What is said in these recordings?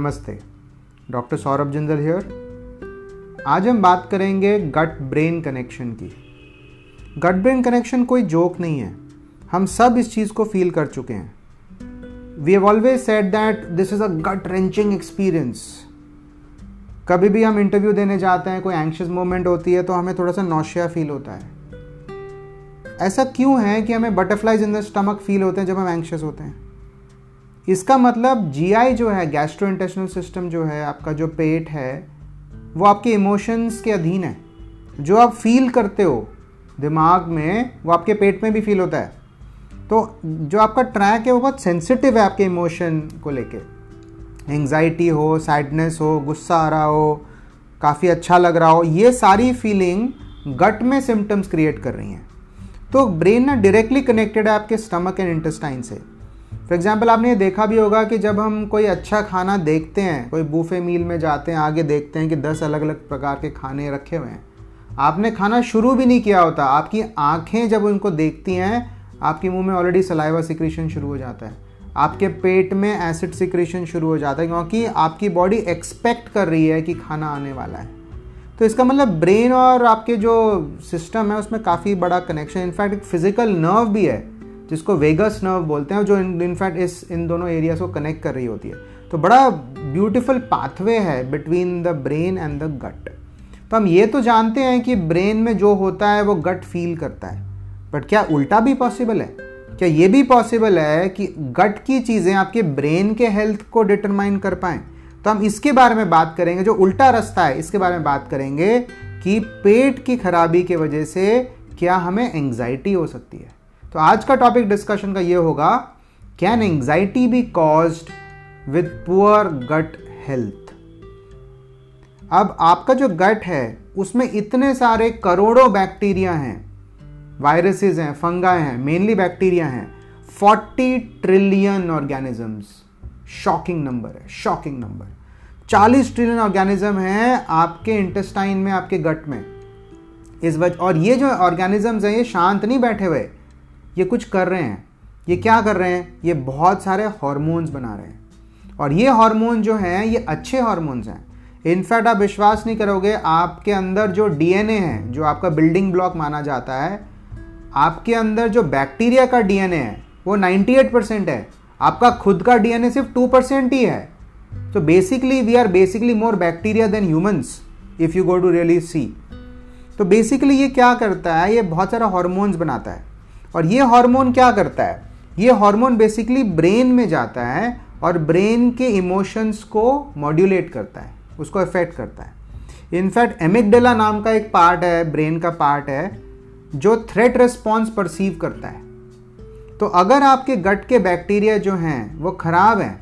नमस्ते। Doctor Saurabh Jindal here आज हम बात करेंगे गट ब्रेन कनेक्शन की। गट ब्रेन कनेक्शन कोई जोक नहीं है। हम सब इस चीज़ को फील कर चुके हैं। We have always said that this is a gut wrenching experience कभी भी हम इंटरव्यू देने जाते हैं, कोई एंक्शियस मोमेंट होती है तो हमें थोड़ा सा नौशिया फील होता है। ऐसा क्यों है कि हमें butterflies in the stomach feel होते हैं जब हम एंक्शियस होते हैं? इसका मतलब जीआई जो है गैस्ट्रो इंटेस्टिनल सिस्टम जो है, आपका जो पेट है, वो आपके इमोशंस के अधीन है। जो आप फील करते हो, दिमाग में, वो आपके पेट में भी फील होता है। तो जो आपका ट्रैक है, वो बहुत सेंसिटिव है आपके इमोशन को लेके। एंग्जाइटी हो सैडनेस हो, गुस्सा आ रहा हो, काफ़ी अच्छा लग रहा हो, ये सारी फीलिंग गट में सिम्टम्स क्रिएट कर रही हैं। तो ब्रेन ना डायरेक्टली कनेक्टेड है आपके स्टमक एंड इंटेस्टाइन से। फॉर एग्ज़ाम्पल आपने ये देखा भी होगा कि जब हम कोई अच्छा खाना देखते हैं, कोई बूफे मील में जाते हैं, आगे देखते हैं कि दस अलग अलग प्रकार के खाने रखे हुए हैं। आपने खाना शुरू भी नहीं किया होता। आपकी आँखें जब उनको देखती हैं, आपके मुँह में ऑलरेडी सलाइवा सिक्रेशन शुरू हो जाता है। आपके पेट में एसिड सिक्रेशन शुरू हो जाता है क्योंकि आपकी बॉडी एक्सपेक्ट कर रही है कि खाना आने वाला है। तो इसका मतलब ब्रेन और आपके जो सिस्टम है, उसमें काफ़ी बड़ा कनेक्शन इनफैक्ट एक फ़िज़िकल नर्व भी है। जिसको वेगस नर्व बोलते हैं, जो इनफैक्ट इस, इन दोनों एरियाज़ को कनेक्ट कर रही होती है। तो बड़ा ब्यूटिफुल पाथवे है between the brain and the gut तो हम ये तो जानते हैं कि ब्रेन में जो होता है, वो गट फील करता है। बट क्या उल्टा भी पॉसिबल है? क्या ये भी पॉसिबल है कि गट की चीज़ें आपके ब्रेन के हेल्थ को डिटरमाइन कर पाए? तो हम इसके बारे में बात करेंगे, जो उल्टा रास्ता है, इसके बारे में बात करेंगे कि पेट की खराबी की वजह से क्या हमें एंग्जाइटी हो सकती है। तो आज का टॉपिक डिस्कशन का ये होगा can anxiety be caused with poor gut health अब आपका जो गट है, उसमें इतने सारे करोड़ों बैक्टीरिया हैं वायरसेस हैं फंगा हैं मेनली बैक्टीरिया हैं 40 ट्रिलियन ऑर्गेनिजम्स शॉकिंग नंबर है शॉकिंग नंबर 40 ट्रिलियन ऑर्गेनिज्म हैं आपके इंटेस्टाइन में, आपके गट में. इस वजह और ये जो ऑर्गेनिजम्स हैं, ये शांत नहीं बैठे हुए ये कुछ कर रहे हैं। ये क्या कर रहे हैं? ये बहुत सारे हॉर्मोन्स बना रहे हैं। और ये हार्मोन जो हैं, ये अच्छे हार्मोन्स हैं। इनफैक्ट आप विश्वास नहीं करोगे, आपके अंदर जो डीएनए है, जो आपका बिल्डिंग ब्लॉक माना जाता है, आपके अंदर जो बैक्टीरिया का डीएनए है, वो 98 परसेंट है। आपका खुद का डीएनए सिर्फ़ 2 परसेंट ही है। तो basically we are basically more bacteria than humans if you go to really see तो बेसिकली ये क्या करता है? ये बहुत सारा हॉर्मोन्स बनाता है। और ये हार्मोन क्या करता है? ये हार्मोन बेसिकली ब्रेन में जाता है और ब्रेन के इमोशंस को मॉड्यूलेट करता है, उसको इफ़ेक्ट करता है। इनफैक्ट एमिकडेला नाम का एक पार्ट है ब्रेन का पार्ट है, जो थ्रेट रिस्पॉन्स परसीव करता है। तो अगर आपके गट के बैक्टीरिया जो हैं, वो खराब हैं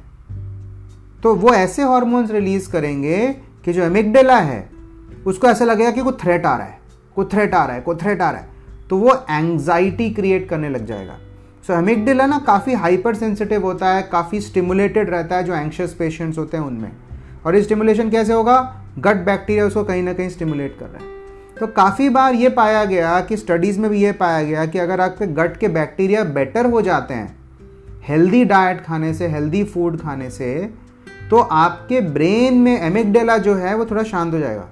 तो वो ऐसे हॉर्मोन्स रिलीज़ करेंगे कि जो एमिकडेला है, उसको ऐसा लगेगा कि कोई थ्रेट आ रहा है, कोई थ्रेट आ रहा है, कोई थ्रेट आ रहा है। तो वो एंग्जाइटी क्रिएट करने लग जाएगा। सो so, ना काफ़ी हाइपर सेंसिटिव होता है काफ़ी स्टिमुलेटेड रहता है जो एंक्शस पेशेंट्स होते हैं उनमें। और ये स्टिमुलेशन कैसे होगा? गट बैक्टीरिया उसको कहीं ना कहीं स्टिमुलेट कर रहा है। तो काफ़ी बार ये पाया गया कि स्टडीज़ में भी ये पाया गया कि अगर आपके गट के बैक्टीरिया बेटर हो जाते हैं हेल्दी डाइट खाने से हेल्दी फ़ूड खाने से तो आपके ब्रेन में एमिकडेला जो है वो थोड़ा शांत हो जाएगा।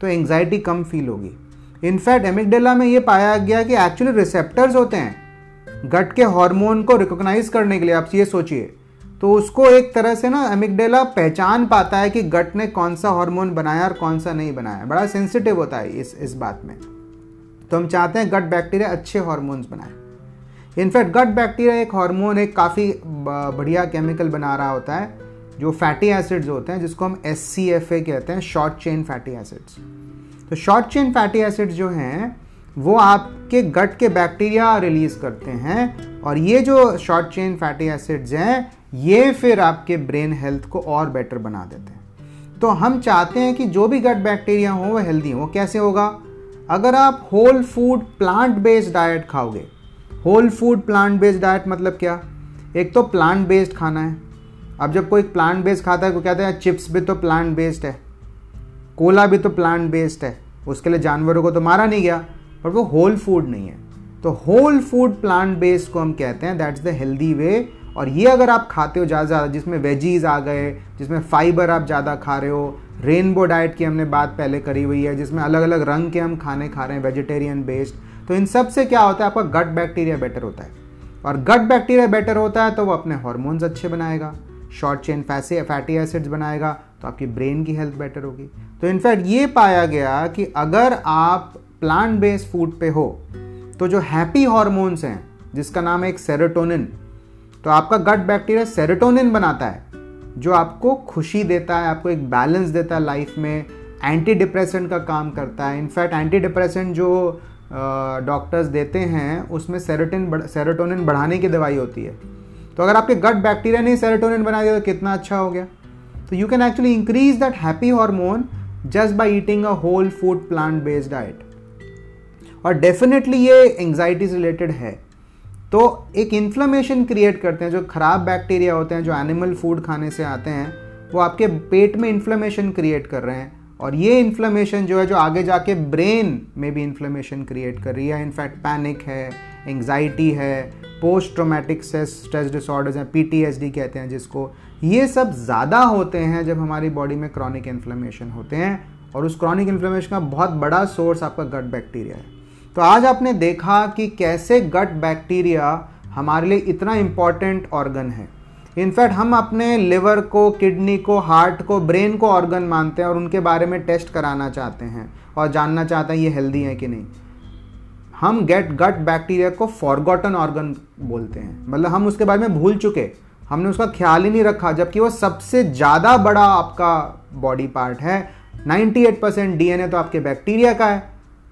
तो एंग्जाइटी कम फील होगी। इनफैक्ट एमिकडेला में ये पाया गया कि एक्चुअली रिसेप्टर्स होते हैं। गट के हार्मोन को रिकॉग्नाइज करने के लिए, आप ये सोचिए। तो उसको एक तरह से ना एमिकडेला पहचान पाता है कि गट ने कौन सा हार्मोन बनाया और कौन सा नहीं बनाया। बड़ा सेंसिटिव होता है इस इस बात में। तो हम चाहते हैं गट बैक्टीरिया अच्छे हॉर्मोन्स बनाए। इनफैक्ट गट बैक्टीरिया एक हार्मोन एक काफ़ी बढ़िया केमिकल बना रहा होता है, जो फैटी एसिड्स होते हैं, जिसको हम एससीएफए कहते हैं शॉर्ट चेन फैटी एसिड्स तो शॉर्ट चेन फैटी एसिड्स जो हैं, वो आपके गट के बैक्टीरिया रिलीज़ करते हैं और ये जो शॉर्ट चेन फैटी एसिड्स हैं, ये फिर आपके ब्रेन हेल्थ को और बेटर बना देते हैं। तो हम चाहते हैं कि जो भी गट बैक्टीरिया हो, वो हेल्दी हो। कैसे होगा? अगर आप whole food plant based diet खाओगे whole food plant based diet मतलब क्या? एक तो प्लांट बेस्ड खाना है। अब जब कोई प्लांट बेस्ड खाता है, वो कहते हैं चिप्स भी तो प्लांट बेस्ड है कोला भी तो प्लांट बेस्ड है। उसके लिए जानवरों को तो मारा नहीं गया, पर वो होल फ़ूड नहीं है। तो होल फ़ूड प्लांट बेस्ड को हम कहते हैं दैट्स द हेल्दी वे और ये अगर आप खाते हो ज़्यादा ज़्यादा, जिसमें वेजीज आ गए, जिसमें फाइबर आप ज़्यादा खा रहे हो रेनबो डाइट की हमने बात पहले करी हुई है, जिसमें अलग अलग रंग के हम खाने खा रहे हैं वेजिटेरियन बेस्ड तो इन सबसे क्या होता है, आपका गट बैक्टीरिया बेटर होता है। और गट बैक्टीरिया बेटर होता है तो वो अपने हॉर्मोन्स अच्छे बनाएगा शॉर्ट चेन फैसे फैटी एसिड्स बनाएगा तो आपकी ब्रेन की हेल्थ बेटर होगी। तो इनफैक्ट ये पाया गया कि अगर आप प्लांट बेस्ड फ़ूड पे हो तो जो हैप्पी हॉर्मोन्स हैं, जिसका नाम है एक सेरोटोनिन तो आपका गट बैक्टीरिया सेरोटोनिन बनाता है, जो आपको खुशी देता है, आपको एक बैलेंस देता है लाइफ में एंटी डिप्रेसेंट का काम करता है। इनफैक्ट एंटी डिप्रेसेंट जो डॉक्टर्स देते हैं, उसमें सेरोटिन सेरोटोनिन बढ़ाने की दवाई होती है। तो अगर आपके गट बैक्टीरिया ने सेरोटोनिन बना दिया तो कितना अच्छा हो गया? तो you can actually increase that happy hormone just by eating a whole food plant based diet और डेफिनेटली ये एंग्जाइटी रिलेटेड है। तो एक इन्फ्लेमेशन क्रिएट करते हैं, जो खराब बैक्टीरिया होते हैं, जो एनिमल फ़ूड खाने से आते हैं, वो आपके पेट में इन्फ्लेमेशन क्रिएट कर रहे हैं। और ये इन्फ्लेमेशन जो है, जो आगे जाके ब्रेन में भी इन्फ्लेमेशन क्रिएट कर रही है। इनफैक्ट पैनिक है एंग्जाइटी है पोस्ट ट्रोमेटिक स्ट्रेस डिसऑर्डर्स हैं पीटीएसडी कहते हैं जिसको। ये सब ज़्यादा होते हैं जब हमारी बॉडी में क्रॉनिक इन्फ्लेमेशन होते हैं और उस क्रॉनिक इन्फ्लेमेशन का बहुत बड़ा सोर्स आपका गट बैक्टीरिया है। तो आज आपने देखा कि कैसे गट बैक्टीरिया हमारे लिए इतना इंपॉर्टेंट ऑर्गन है। इनफैक्ट हम अपने लिवर को किडनी को हार्ट को ब्रेन को ऑर्गन मानते हैं और उनके बारे में टेस्ट कराना चाहते हैं और जानना चाहते हैं ये हेल्दी है कि नहीं। हम गेट गट बैक्टीरिया को फॉरगॉटन ऑर्गन बोलते हैं। मतलब हम उसके बारे में भूल चुके। हमने उसका ख्याल ही नहीं रखा, जबकि वो सबसे ज़्यादा बड़ा आपका बॉडी पार्ट है। 98 परसेंट डीएनए तो आपके बैक्टीरिया का है।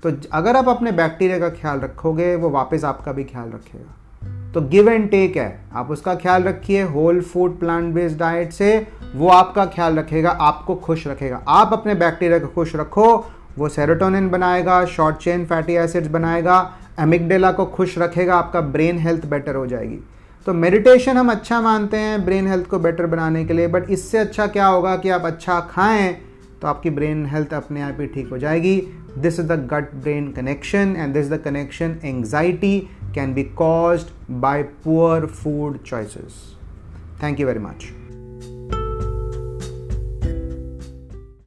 तो अगर आप अपने बैक्टीरिया का ख्याल रखोगे, वो वापस आपका भी ख्याल रखेगा। तो गिव एंड टेक है। आप उसका ख्याल रखिए whole food plant based diet से वो आपका ख्याल रखेगा, आपको खुश रखेगा। आप अपने बैक्टीरिया को खुश रखो वो सेरोटोनिन बनाएगा शॉर्ट चेन फैटी एसिड्स बनाएगा एमिकडेला को खुश रखेगा, आपका ब्रेन हेल्थ बेटर हो जाएगी। तो मेडिटेशन हम अच्छा मानते हैं ब्रेन हेल्थ को बेटर बनाने के लिए बट इससे अच्छा क्या होगा कि आप अच्छा खाएँ तो आपकी ब्रेन हेल्थ अपने आप ही ठीक हो जाएगी। This is the gut brain connection and this the connection anxiety can be caused by poor food choices thank you very much